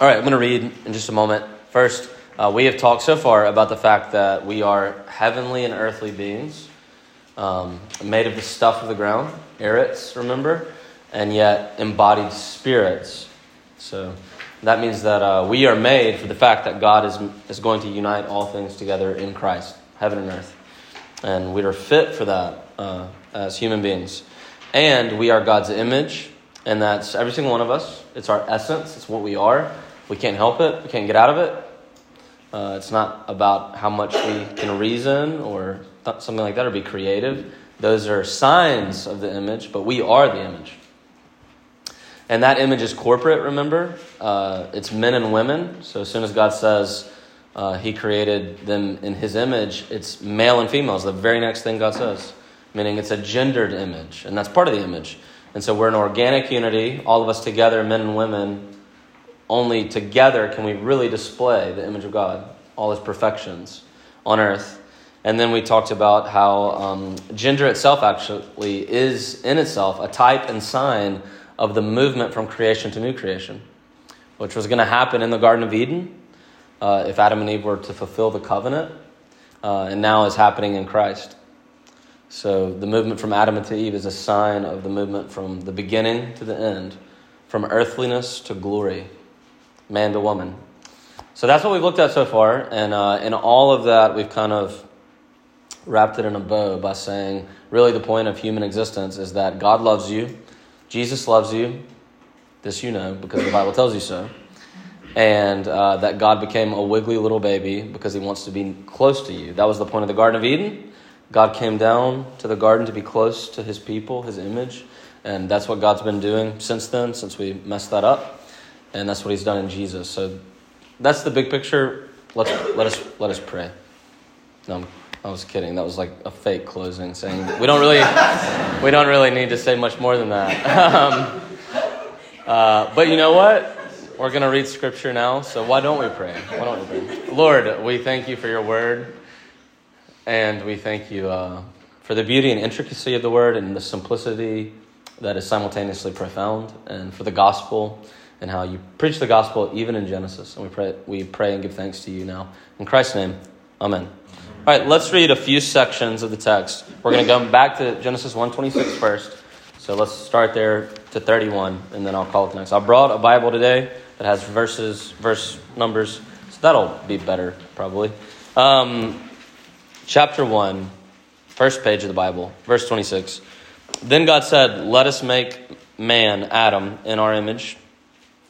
All right, I'm going to read in just a moment. First, uh, we have talked so far about the fact that we are heavenly and earthly beings, um, made of the stuff of the ground, eretz, remember, and yet embodied spirits. So that means that uh, we are made for the fact that God is, is going to unite all things together in Christ, heaven and earth. And we are fit for that uh, as human beings. And we are God's image, and that's every single one of us. It's our essence, it's what we are. We can't help it, we can't get out of it. Uh, it's not about how much we can reason or th- something like that or be creative. Those are signs of the image, but we are the image. And that image is corporate, remember? Uh, it's men and women. So as soon as God says uh, He created them in His image, it's male and female, the very next thing God says, meaning it's a gendered image, and that's part of the image. And so we're an organic unity, all of us together, men and women, only together can we really display the image of God, all his perfections on earth. And then we talked about how um, gender itself actually is in itself a type and sign of the movement from creation to new creation, which was going to happen in the Garden of Eden uh, if Adam and Eve were to fulfill the covenant, uh, and now is happening in Christ. So the movement from Adam to Eve is a sign of the movement from the beginning to the end, from earthliness to glory man to woman. So that's what we've looked at so far, and uh, in all of that, we've kind of wrapped it in a bow by saying, really, the point of human existence is that God loves you, Jesus loves you. This you know because the Bible tells you so. And uh, that God became a wiggly little baby because he wants to be close to you. That was the point of the Garden of Eden. God came down to the garden to be close to his people, his image. And that's what God's been doing since then, since we messed that up and that's what he's done in Jesus. So that's the big picture. Let's let us let us pray. No, I was kidding. That was like a fake closing, saying we don't really we don't really need to say much more than that. Um, uh, but you know what? We're to read scripture now, so why don't we pray? Why don't we pray? Lord, we thank you for your word, and we thank you uh, for the beauty and intricacy of the word and the simplicity that is simultaneously profound, and for the gospel and how you preach the gospel even in Genesis. And we pray, we pray and give thanks to you now. In Christ's name, amen. All right, let's read a few sections of the text. We're going to go back to Genesis 126 first. So let's start there to 31, and then I'll call it next. I brought a Bible today that has verses, verse numbers, so that'll be better probably. Um, chapter 1, first page of the Bible, verse 26. Then God said, Let us make man, Adam, in our image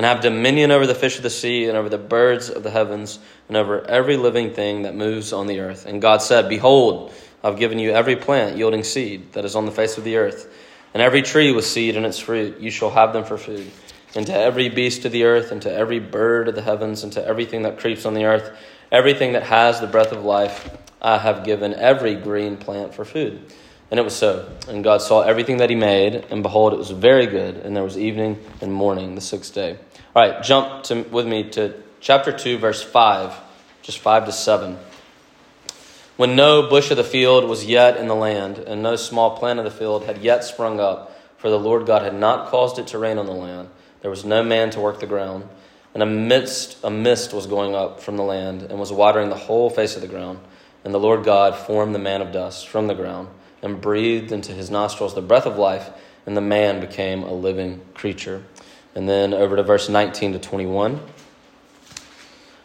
and have dominion over the fish of the sea, and over the birds of the heavens, and over every living thing that moves on the earth. And God said, Behold, I've given you every plant yielding seed that is on the face of the earth, and every tree with seed in its fruit. You shall have them for food. And to every beast of the earth, and to every bird of the heavens, and to everything that creeps on the earth, everything that has the breath of life, I have given every green plant for food. And it was so. And God saw everything that He made, and behold, it was very good. And there was evening and morning, the sixth day. All right, jump to, with me to chapter 2, verse 5, just 5 to 7. When no bush of the field was yet in the land, and no small plant of the field had yet sprung up, for the Lord God had not caused it to rain on the land, there was no man to work the ground. And amidst a mist was going up from the land, and was watering the whole face of the ground. And the Lord God formed the man of dust from the ground and breathed into his nostrils the breath of life, and the man became a living creature. And then over to verse 19 to 21.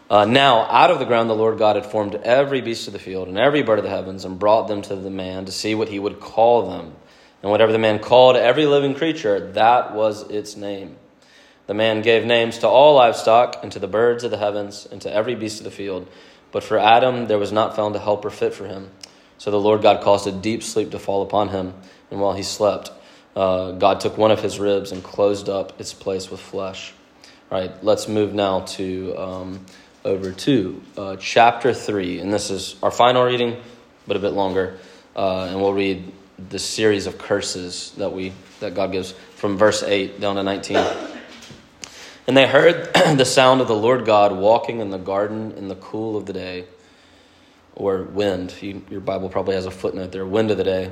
Uh, now, out of the ground, the Lord God had formed every beast of the field and every bird of the heavens and brought them to the man to see what he would call them. And whatever the man called every living creature, that was its name. The man gave names to all livestock and to the birds of the heavens and to every beast of the field. But for Adam, there was not found a helper fit for him. So the Lord God caused a deep sleep to fall upon him, and while he slept, uh, God took one of his ribs and closed up its place with flesh. All right, let's move now to um, over to uh, chapter 3. And this is our final reading, but a bit longer, uh, and we'll read the series of curses that we that God gives from verse eight down to nineteen. And they heard the sound of the Lord God walking in the garden in the cool of the day, or wind. You, your Bible probably has a footnote there, wind of the day.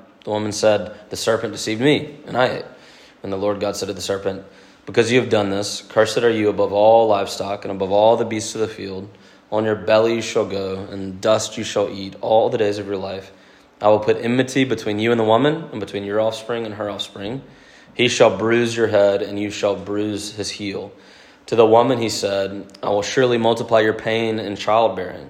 The woman said, The serpent deceived me, and I ate. And the Lord God said to the serpent, Because you have done this, cursed are you above all livestock and above all the beasts of the field. On your belly you shall go, and dust you shall eat all the days of your life. I will put enmity between you and the woman, and between your offspring and her offspring. He shall bruise your head, and you shall bruise his heel. To the woman he said, I will surely multiply your pain in childbearing.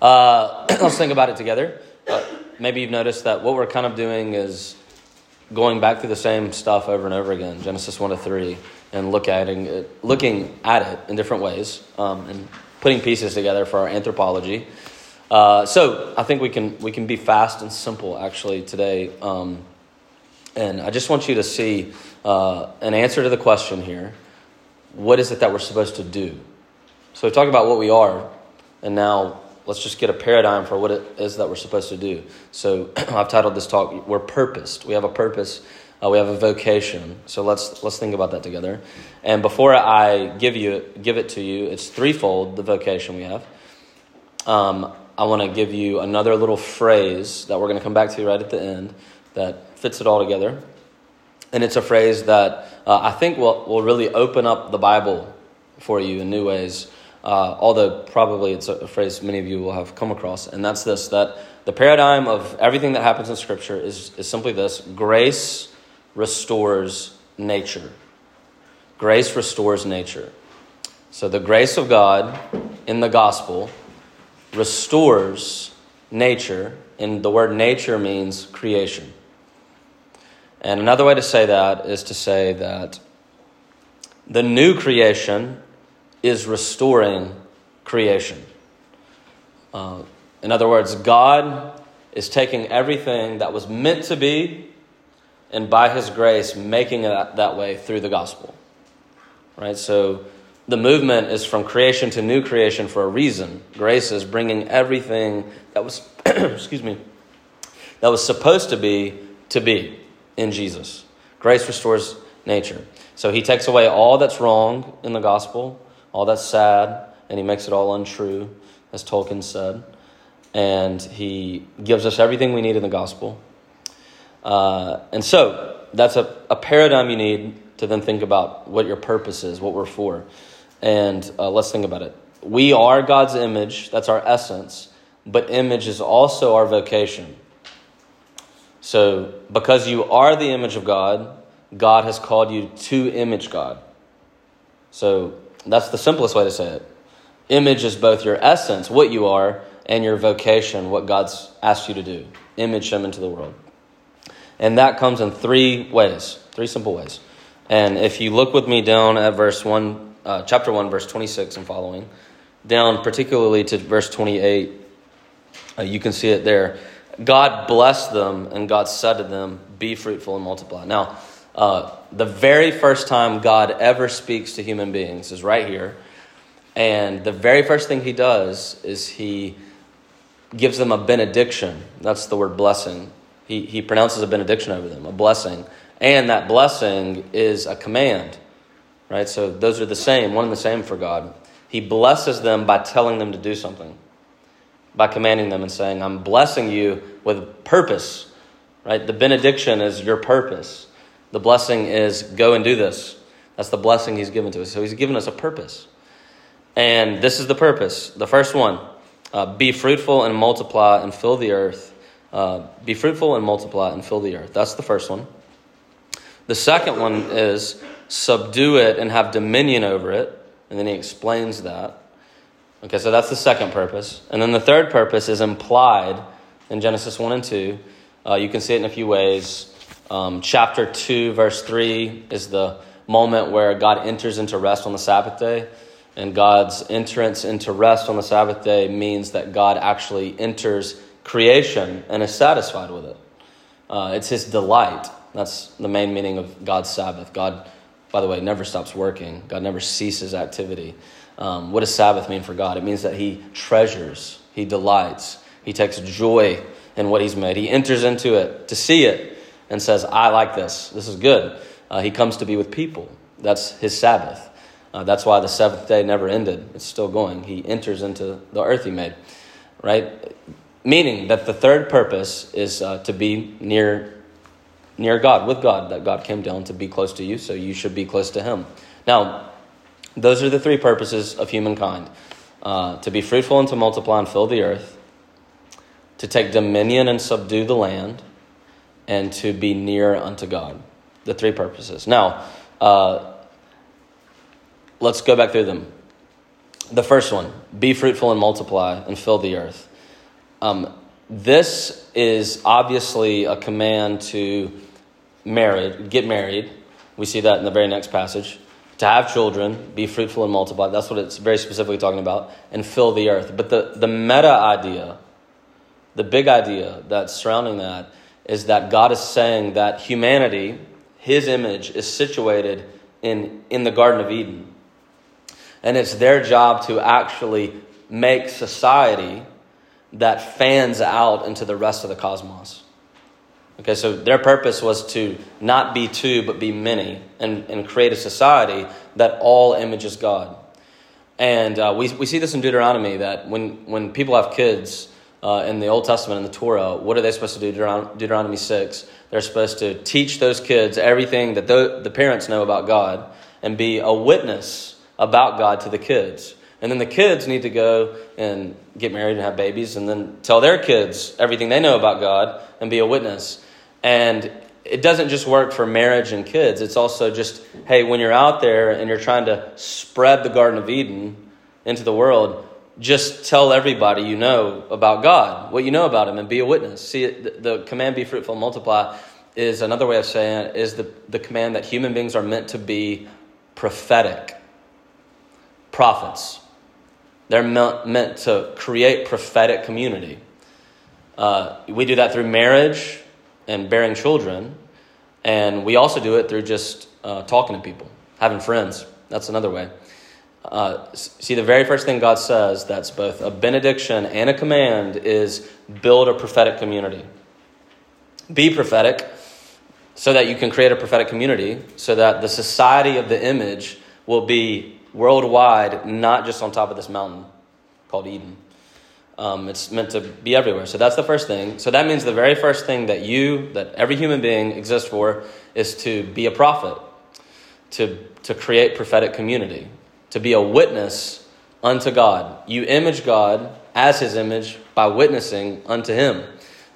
uh, let's think about it together. Uh, maybe you've noticed that what we're kind of doing is going back through the same stuff over and over again, Genesis 1 to 3, and look at it, looking at it in different ways um, and putting pieces together for our anthropology. Uh, so I think we can, we can be fast and simple actually today. Um, and I just want you to see uh, an answer to the question here what is it that we're supposed to do? So we talked about what we are, and now let's just get a paradigm for what it is that we're supposed to do. So I've titled this talk "We're Purposed." We have a purpose. Uh, we have a vocation. So let's let's think about that together. And before I give you give it to you, it's threefold the vocation we have. Um, I want to give you another little phrase that we're going to come back to right at the end that fits it all together. And it's a phrase that uh, I think will, will really open up the Bible for you in new ways. Uh, although probably it's a phrase many of you will have come across, and that's this that the paradigm of everything that happens in Scripture is, is simply this grace restores nature. Grace restores nature. So the grace of God in the gospel restores nature, and the word nature means creation. And another way to say that is to say that the new creation is restoring creation. Uh, in other words, God is taking everything that was meant to be and by His grace making it that way through the gospel. Right? So the movement is from creation to new creation for a reason. Grace is bringing everything that was, excuse me, that was supposed to be to be in Jesus. Grace restores nature. So he takes away all that's wrong in the gospel, all that's sad, and he makes it all untrue, as Tolkien said. And he gives us everything we need in the gospel. Uh, and so that's a, a paradigm you need to then think about what your purpose is, what we're for. And uh, let's think about it. We are God's image, that's our essence, but image is also our vocation. So, because you are the image of God, God has called you to image God. So, that's the simplest way to say it. Image is both your essence, what you are, and your vocation, what God's asked you to do. Image Him into the world. And that comes in three ways, three simple ways. And if you look with me down at verse 1, uh, chapter 1, verse 26 and following, down particularly to verse 28, uh, you can see it there. God blessed them, and God said to them, Be fruitful and multiply. Now, uh, the very first time God ever speaks to human beings is right here. And the very first thing he does is he gives them a benediction. That's the word blessing. He, he pronounces a benediction over them, a blessing. And that blessing is a command, right? So those are the same, one and the same for God. He blesses them by telling them to do something. by commanding them and saying, I'm blessing you with purpose, right? The benediction is your purpose. The blessing is go and do this. That's the blessing he's given to us. So he's given us a purpose. And this is the purpose. The first one uh, be fruitful and multiply and fill the earth. Uh, be fruitful and multiply and fill the earth. That's the first one. The second one is subdue it and have dominion over it. And then he explains that. Okay, so that's the second purpose. And then the third purpose is implied in Genesis 1 and 2. Uh, you can see it in a few ways. Um, chapter 2, verse 3 is the moment where God enters into rest on the Sabbath day. And God's entrance into rest on the Sabbath day means that God actually enters creation and is satisfied with it. Uh, it's his delight. That's the main meaning of God's Sabbath. God, by the way, never stops working, God never ceases activity. Um, what does Sabbath mean for God? It means that he treasures, he delights, he takes joy in what he's made. He enters into it to see it and says, I like this. This is good. Uh, he comes to be with people. That's his Sabbath. Uh, that's why the seventh day never ended. It's still going. He enters into the earth he made, right? Meaning that the third purpose is uh, to be near, near God, with God, that God came down to be close to you, so you should be close to Him. Now, those are the three purposes of humankind uh, to be fruitful and to multiply and fill the earth, to take dominion and subdue the land, and to be near unto God. The three purposes. Now, uh, let's go back through them. The first one be fruitful and multiply and fill the earth. Um, this is obviously a command to marry, get married. We see that in the very next passage. To have children, be fruitful and multiply. That's what it's very specifically talking about. And fill the earth. But the, the meta idea, the big idea that's surrounding that, is that God is saying that humanity, his image, is situated in, in the Garden of Eden. And it's their job to actually make society that fans out into the rest of the cosmos. Okay, so their purpose was to not be two, but be many, and, and create a society that all images God. And uh, we, we see this in Deuteronomy that when, when people have kids uh, in the Old Testament, in the Torah, what are they supposed to do? Deuteronomy 6. They're supposed to teach those kids everything that the, the parents know about God and be a witness about God to the kids. And then the kids need to go and get married and have babies and then tell their kids everything they know about God and be a witness. And it doesn't just work for marriage and kids, it's also just, hey, when you're out there and you're trying to spread the Garden of Eden into the world, just tell everybody you know about God, what you know about Him, and be a witness. See, the, the command, be fruitful, multiply, is another way of saying it, is the, the command that human beings are meant to be prophetic prophets. They're meant to create prophetic community. Uh, we do that through marriage and bearing children, and we also do it through just uh, talking to people, having friends. That's another way. Uh, see, the very first thing God says that's both a benediction and a command is build a prophetic community. Be prophetic so that you can create a prophetic community, so that the society of the image will be worldwide, not just on top of this mountain called Eden. Um, it's meant to be everywhere. So that's the first thing. So that means the very first thing that you, that every human being exists for, is to be a prophet, to, to create prophetic community, to be a witness unto God. You image God as his image by witnessing unto him.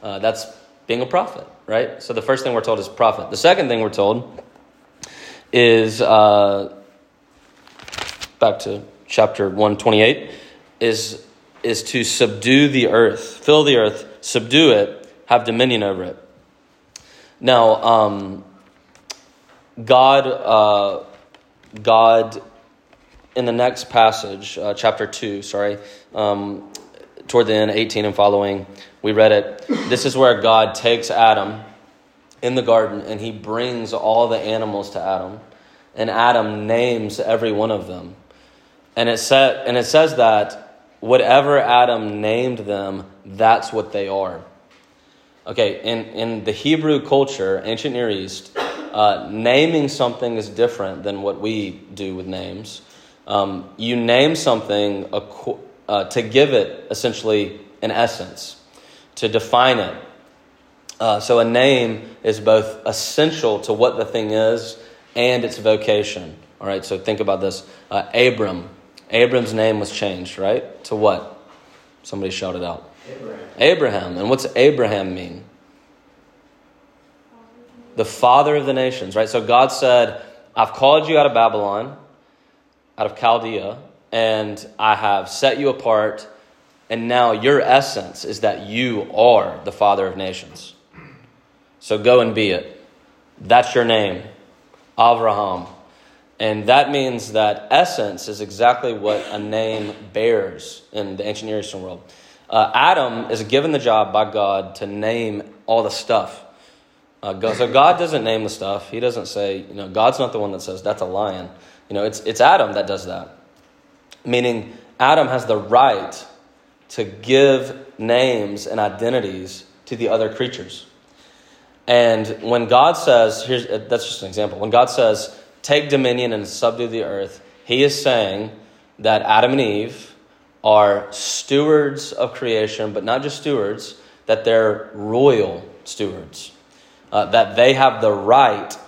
Uh, that's being a prophet, right? So the first thing we're told is prophet. The second thing we're told is. Uh, back to chapter 128, is, is to subdue the earth, fill the earth, subdue it, have dominion over it. Now, um, God, uh, God, in the next passage, uh, chapter 2, sorry, um, toward the end, 18 and following, we read it. This is where God takes Adam in the garden and he brings all the animals to Adam. And Adam names every one of them. And it, said, and it says that whatever Adam named them, that's what they are. Okay, in, in the Hebrew culture, ancient Near East, uh, naming something is different than what we do with names. Um, you name something uh, to give it essentially an essence, to define it. Uh, so a name is both essential to what the thing is and its vocation. All right, so think about this. Uh, Abram. Abram's name was changed, right? To what? Somebody shouted out. Abraham. Abraham. And what's Abraham mean? The father of the nations, right? So God said, I've called you out of Babylon, out of Chaldea, and I have set you apart, and now your essence is that you are the father of nations. So go and be it. That's your name, Avraham. And that means that essence is exactly what a name bears in the ancient Near Eastern world. Uh, Adam is given the job by God to name all the stuff. Uh, so God doesn't name the stuff. He doesn't say, you know, God's not the one that says that's a lion. You know, it's, it's Adam that does that. Meaning, Adam has the right to give names and identities to the other creatures. And when God says, here's, that's just an example. When God says, take dominion and subdue the earth, he is saying that Adam and Eve are stewards of creation, but not just stewards, that they're royal stewards, uh, that they have the right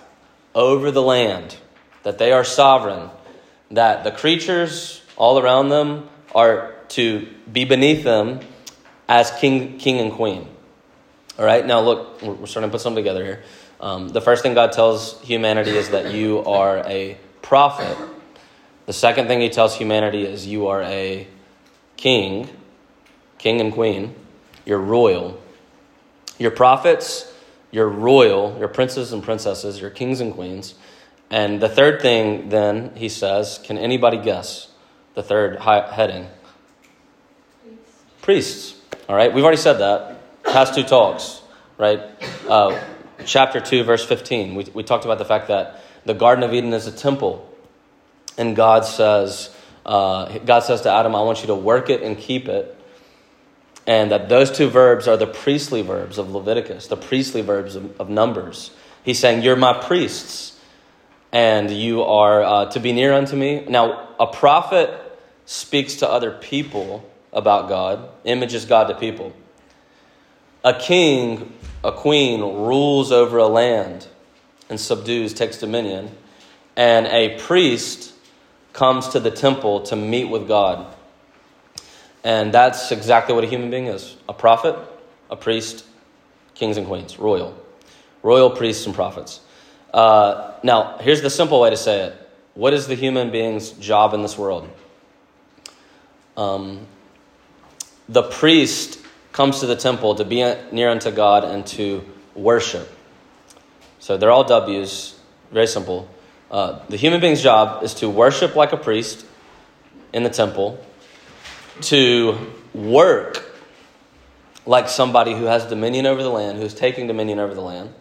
over the land, that they are sovereign, that the creatures all around them are to be beneath them as king, king and queen. All right, now look, we're starting to put something together here. Um, the first thing God tells humanity is that you are a prophet. The second thing he tells humanity is you are a king, king and queen. You're royal. Your prophets, you're royal. You're princes and princesses. You're kings and queens. And the third thing, then, he says, can anybody guess the third heading? Priests. All right, we've already said that. Past two talks, right? Uh, chapter 2, verse 15, we, we talked about the fact that the Garden of Eden is a temple. And God says, uh, God says to Adam, I want you to work it and keep it. And that those two verbs are the priestly verbs of Leviticus, the priestly verbs of, of Numbers. He's saying, You're my priests, and you are uh, to be near unto me. Now, a prophet speaks to other people about God, images God to people. A king a queen rules over a land and subdues, takes dominion, and a priest comes to the temple to meet with God. And that's exactly what a human being is a prophet, a priest, kings and queens, royal. Royal priests and prophets. Uh, now, here's the simple way to say it What is the human being's job in this world? Um, the priest comes to the temple to be near unto God and to worship. So they're all W's, very simple. Uh, the human being's job is to worship like a priest in the temple, to work like somebody who has dominion over the land, who's taking dominion over the land.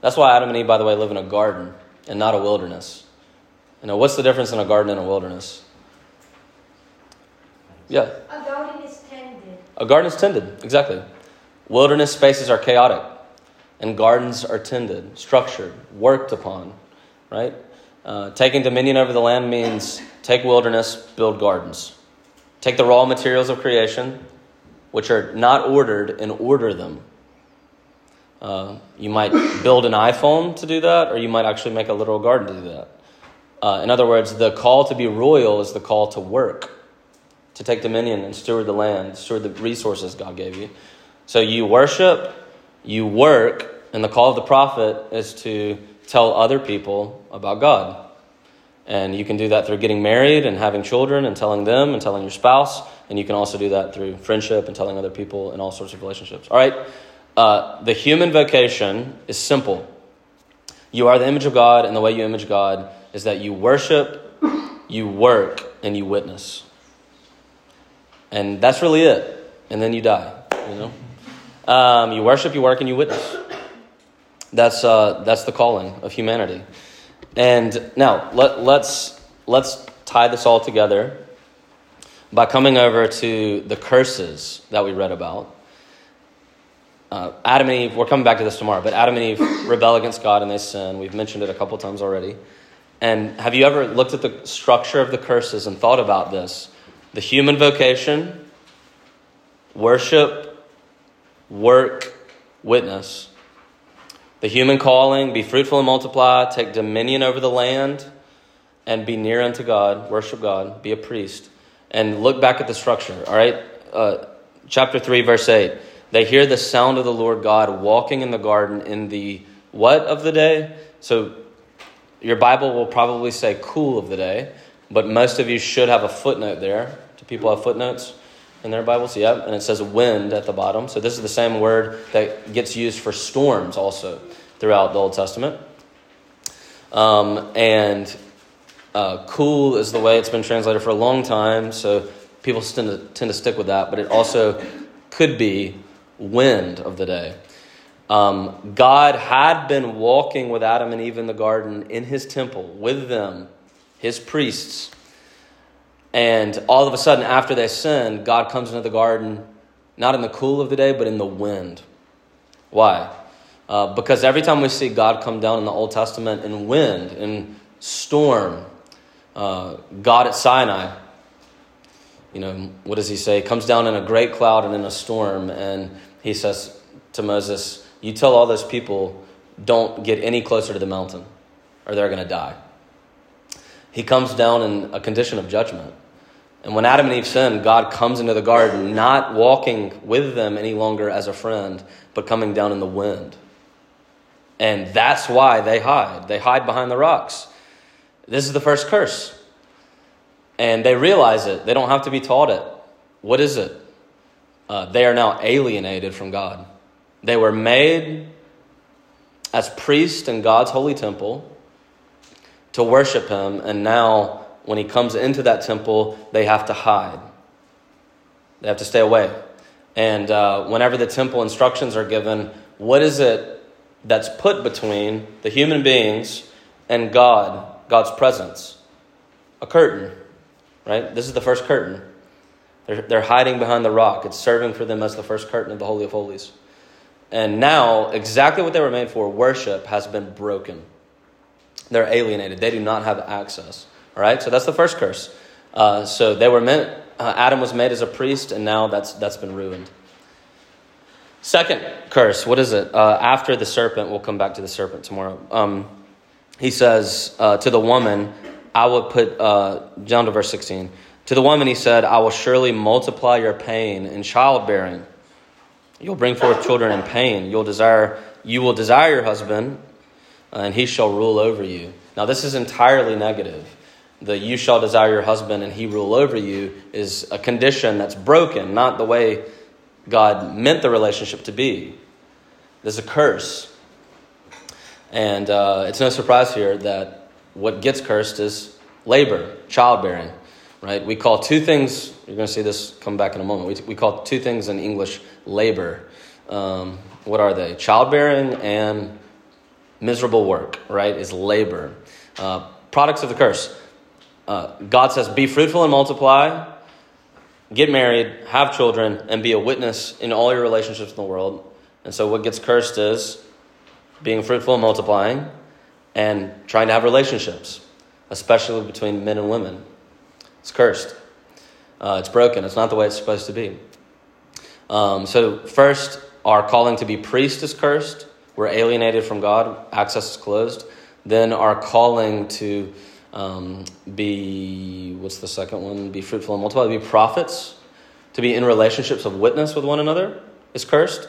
That's why Adam and Eve, by the way, live in a garden and not a wilderness. You know, what's the difference in a garden and a wilderness? Yeah. A garden is tended, A garden is tended, exactly. Wilderness spaces are chaotic, and gardens are tended, structured, worked upon, right? Uh, taking dominion over the land means take wilderness, build gardens. Take the raw materials of creation, which are not ordered, and order them. Uh, you might build an iPhone to do that, or you might actually make a literal garden to do that. Uh, in other words, the call to be royal is the call to work to take dominion and steward the land, steward the resources God gave you. So you worship, you work, and the call of the prophet is to tell other people about God. And you can do that through getting married and having children and telling them and telling your spouse. And you can also do that through friendship and telling other people in all sorts of relationships. All right? Uh, the human vocation is simple. You are the image of God, and the way you image God is that you worship, you work, and you witness and that's really it. And then you die. You know, um, you worship, you work, and you witness. That's uh, that's the calling of humanity. And now let, let's let's tie this all together by coming over to the curses that we read about. Uh, Adam and Eve, we're coming back to this tomorrow, but Adam and Eve rebel against God and they sin. We've mentioned it a couple times already. And have you ever looked at the structure of the curses and thought about this? the human vocation, worship, work, witness. The human calling be fruitful and multiply, take dominion over the land, and be near unto God, worship God, be a priest. And look back at the structure, all right? Uh, chapter 3, verse 8. They hear the sound of the Lord God walking in the garden in the what of the day? So your Bible will probably say cool of the day, but most of you should have a footnote there. Do people have footnotes in their Bibles? Yep. And it says wind at the bottom. So this is the same word that gets used for storms also throughout the Old Testament. Um, and uh, cool is the way it's been translated for a long time, so people tend to, tend to stick with that, but it also could be wind of the day. Um, God had been walking with Adam and Eve in the garden in his temple with them, his priests. And all of a sudden, after they sin, God comes into the garden, not in the cool of the day, but in the wind. Why? Uh, because every time we see God come down in the Old Testament in wind, in storm, uh, God at Sinai, you know, what does he say? Comes down in a great cloud and in a storm, and he says to Moses, You tell all those people, don't get any closer to the mountain, or they're going to die. He comes down in a condition of judgment. And when Adam and Eve sin, God comes into the garden, not walking with them any longer as a friend, but coming down in the wind. And that's why they hide. They hide behind the rocks. This is the first curse. And they realize it. They don't have to be taught it. What is it? Uh, they are now alienated from God. They were made as priests in God's holy temple to worship Him, and now when He comes into that temple, they have to hide. They have to stay away. And uh, whenever the temple instructions are given, what is it that's put between the human beings and God, God's presence? A curtain, right? This is the first curtain. They're, they're hiding behind the rock. It's serving for them as the first curtain of the Holy of Holies. And now, exactly what they were made for, worship, has been broken. They're alienated. They do not have access. All right? So that's the first curse. Uh, so they were meant, uh, Adam was made as a priest, and now that's, that's been ruined. Second curse, what is it? Uh, after the serpent, we'll come back to the serpent tomorrow. Um, he says uh, to the woman, I will put, uh, to verse 16. To the woman, he said, I will surely multiply your pain in childbearing. You'll bring forth children in pain. You'll desire, you will desire your husband, and he shall rule over you. Now, this is entirely negative. The you shall desire your husband and he rule over you is a condition that's broken, not the way God meant the relationship to be. There's a curse. And uh, it's no surprise here that what gets cursed is labor, childbearing right? We call two things, you're going to see this come back in a moment. We, we call two things in English labor. Um, what are they? Childbearing and miserable work, right? Is labor. Uh, products of the curse. Uh, God says, Be fruitful and multiply, get married, have children, and be a witness in all your relationships in the world. And so, what gets cursed is being fruitful and multiplying and trying to have relationships, especially between men and women. It's cursed. Uh, it's broken. It's not the way it's supposed to be. Um, so, first, our calling to be priest is cursed. We're alienated from God, access is closed. Then, our calling to um, be, what's the second one? Be fruitful and multiply, to be prophets, to be in relationships of witness with one another is cursed.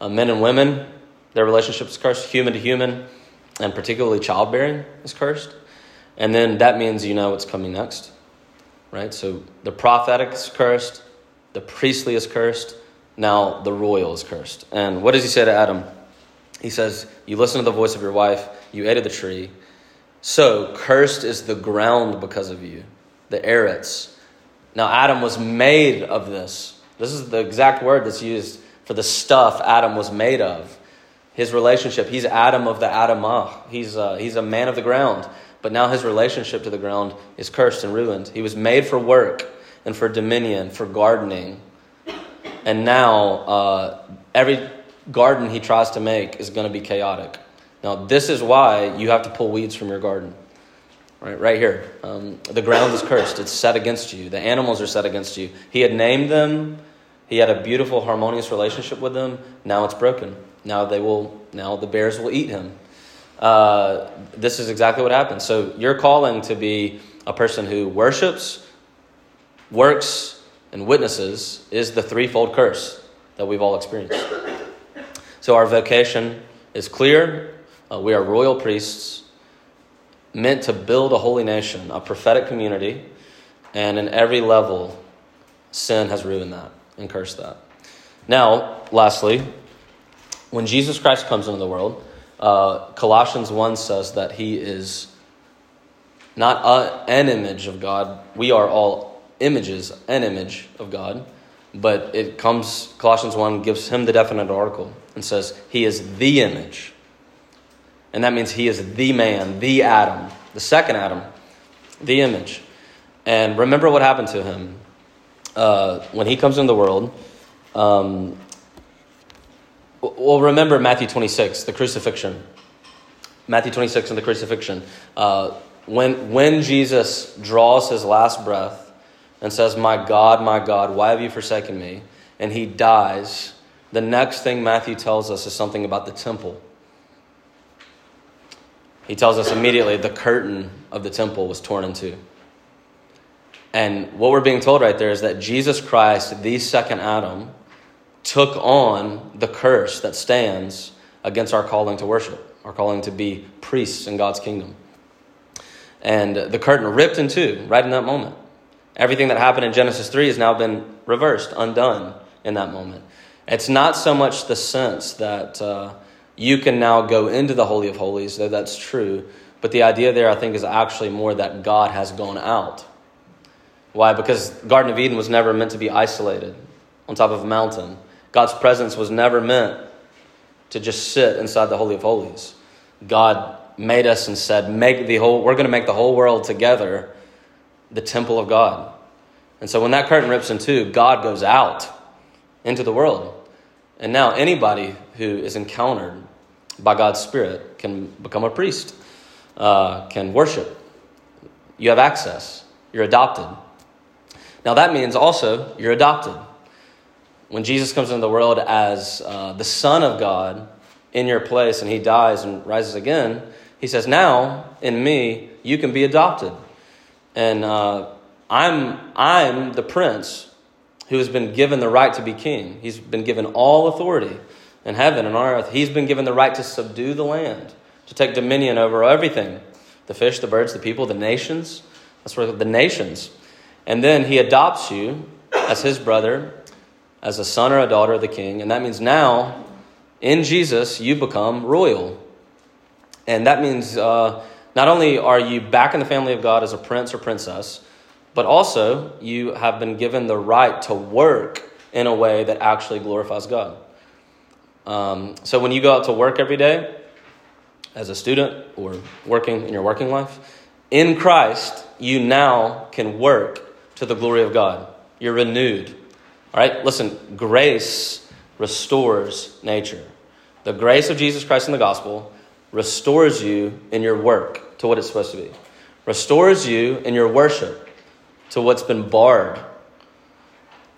Uh, men and women, their relationship is cursed. Human to human, and particularly childbearing is cursed. And then that means you know what's coming next right? So the prophetic is cursed, the priestly is cursed, now the royal is cursed. And what does he say to Adam? He says, You listen to the voice of your wife, you ate of the tree. So cursed is the ground because of you, the eretz. Now Adam was made of this. This is the exact word that's used for the stuff Adam was made of. His relationship, he's Adam of the Adamah. He's, uh, he's a man of the ground. But now his relationship to the ground is cursed and ruined. He was made for work and for dominion, for gardening. And now uh, every garden he tries to make is going to be chaotic. Now, this is why you have to pull weeds from your garden. Right, right here. Um, the ground is cursed. It's set against you. The animals are set against you. He had named them. He had a beautiful, harmonious relationship with them. Now it's broken. Now they will. Now the bears will eat him. Uh, this is exactly what happens. So you're calling to be a person who worships, works, and witnesses is the threefold curse that we've all experienced. So our vocation is clear. Uh, we are royal priests, meant to build a holy nation, a prophetic community, and in every level, sin has ruined that and cursed that. Now, lastly, when Jesus Christ comes into the world, uh, Colossians 1 says that he is not a, an image of God. We are all images, an image of God. But it comes, Colossians 1 gives him the definite article and says he is the image. And that means he is the man, the Adam, the second Adam, the image. And remember what happened to him uh, when he comes into the world. Um, well, remember Matthew 26, the crucifixion. Matthew 26 and the crucifixion. Uh, when, when Jesus draws his last breath and says, My God, my God, why have you forsaken me? And he dies, the next thing Matthew tells us is something about the temple. He tells us immediately the curtain of the temple was torn in two. And what we're being told right there is that Jesus Christ, the second Adam, took on the curse that stands against our calling to worship, our calling to be priests in God's kingdom. And the curtain ripped in two right in that moment. Everything that happened in Genesis 3 has now been reversed, undone in that moment. It's not so much the sense that uh, you can now go into the Holy of Holies, though that's true, but the idea there, I think, is actually more that God has gone out. Why? Because Garden of Eden was never meant to be isolated on top of a mountain. God's presence was never meant to just sit inside the Holy of Holies. God made us and said, make the whole, we're going to make the whole world together the temple of God. And so when that curtain rips in two, God goes out into the world. And now anybody who is encountered by God's Spirit can become a priest, uh, can worship. You have access. You're adopted. Now that means also you're adopted when Jesus comes into the world as uh, the Son of God in your place and he dies and rises again, he says, Now in me, you can be adopted. And uh, I'm, I'm the prince who has been given the right to be king. He's been given all authority in heaven and on earth. He's been given the right to subdue the land, to take dominion over everything the fish, the birds, the people, the nations. That's where the nations. And then he adopts you as his brother as a son or a daughter of the king. And that means now, in Jesus, you become royal. And that means uh, not only are you back in the family of God as a prince or princess, but also you have been given the right to work in a way that actually glorifies God. Um, so when you go out to work every day, as a student or working in your working life, in Christ, you now can work to the glory of God. You're renewed. All right, listen, grace restores nature. The grace of Jesus Christ in the gospel restores you in your work to what it's supposed to be, restores you in your worship to what's been barred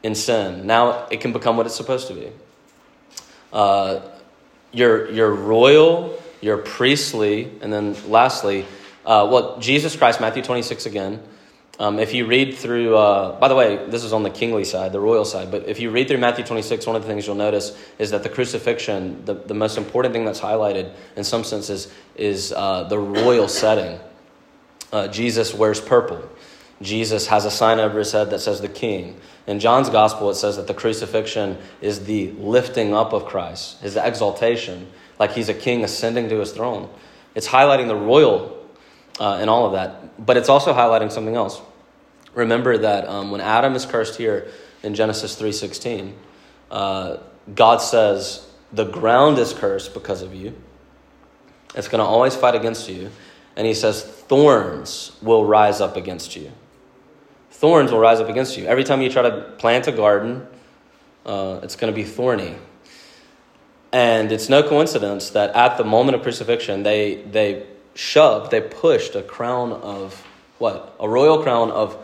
in sin. Now it can become what it's supposed to be. Uh, you're, you're royal, you're priestly, and then lastly, uh, well, Jesus Christ, Matthew 26 again, um, if you read through, uh, by the way, this is on the kingly side, the royal side, but if you read through Matthew 26, one of the things you'll notice is that the crucifixion, the, the most important thing that's highlighted in some senses, is uh, the royal setting. Uh, Jesus wears purple. Jesus has a sign over his head that says the king. In John's gospel, it says that the crucifixion is the lifting up of Christ, his exaltation, like he's a king ascending to his throne. It's highlighting the royal uh, and all of that. But it's also highlighting something else. Remember that um, when Adam is cursed here in Genesis 3.16, uh, God says, the ground is cursed because of you. It's going to always fight against you. And he says, thorns will rise up against you. Thorns will rise up against you. Every time you try to plant a garden, uh, it's going to be thorny. And it's no coincidence that at the moment of crucifixion, they, they shoved, they pushed a crown of what? A royal crown of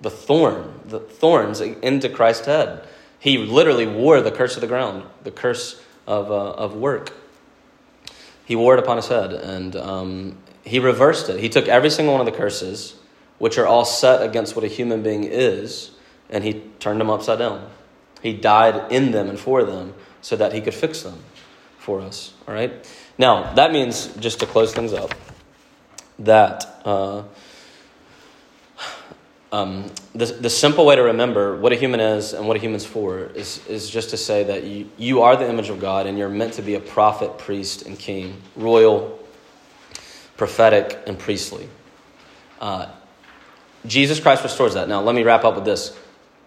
the thorn, the thorns into Christ's head. He literally wore the curse of the ground, the curse of, uh, of work. He wore it upon his head, and um, he reversed it. He took every single one of the curses, which are all set against what a human being is, and he turned them upside down. He died in them and for them so that he could fix them for us. All right? Now, that means, just to close things up, that. Uh, um, the, the simple way to remember what a human is and what a human's for is, is just to say that you, you are the image of God and you're meant to be a prophet, priest, and king, royal, prophetic, and priestly. Uh, Jesus Christ restores that. Now, let me wrap up with this.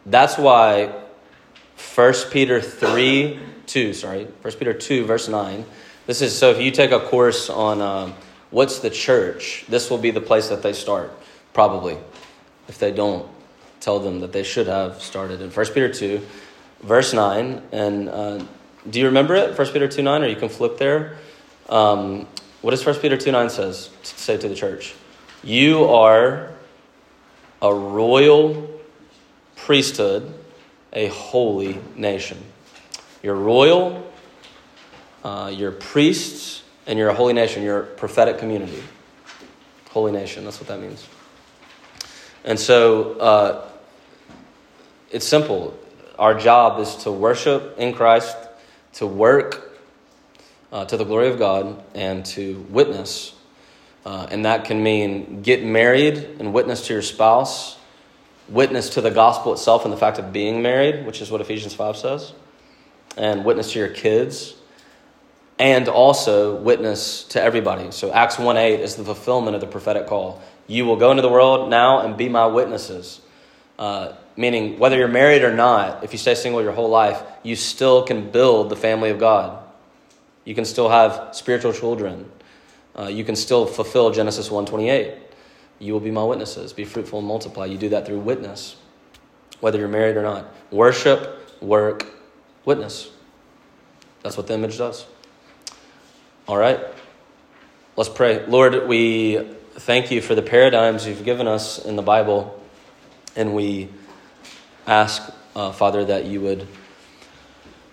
That's why 1 Peter 3 2, sorry, 1 Peter 2, verse 9. This is so if you take a course on um, what's the church, this will be the place that they start, probably if they don't tell them that they should have started in 1 Peter 2, verse 9. And uh, do you remember it? 1 Peter 2 9, or you can flip there. Um, what does 1 Peter 2 9 says, say to the church? You are a royal priesthood, a holy nation. You're royal, uh, you're priests, and you're a holy nation. You're a prophetic community. Holy nation, that's what that means. And so uh, it's simple. Our job is to worship in Christ, to work uh, to the glory of God, and to witness. Uh, and that can mean get married and witness to your spouse, witness to the gospel itself and the fact of being married, which is what Ephesians 5 says, and witness to your kids, and also witness to everybody. So Acts 1 8 is the fulfillment of the prophetic call. You will go into the world now and be my witnesses. Uh, meaning, whether you're married or not, if you stay single your whole life, you still can build the family of God. You can still have spiritual children. Uh, you can still fulfill Genesis 1:28. You will be my witnesses. Be fruitful and multiply. You do that through witness, whether you're married or not. Worship, work, witness. That's what the image does. All right. Let's pray. Lord, we thank you for the paradigms you've given us in the Bible. And we ask, uh, Father, that you would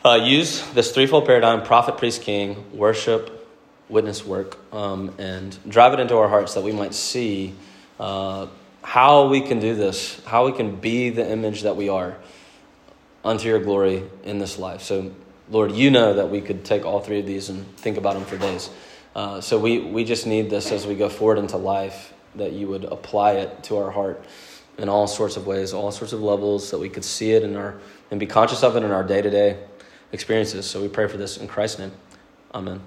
uh, use this threefold paradigm prophet, priest, king, worship, witness work, um, and drive it into our hearts that we might see uh, how we can do this, how we can be the image that we are unto your glory in this life. So, Lord, you know that we could take all three of these and think about them for days. Uh, so we, we just need this as we go forward into life, that you would apply it to our heart in all sorts of ways, all sorts of levels, that we could see it in our and be conscious of it in our day to day experiences. So we pray for this in Christ's name. Amen.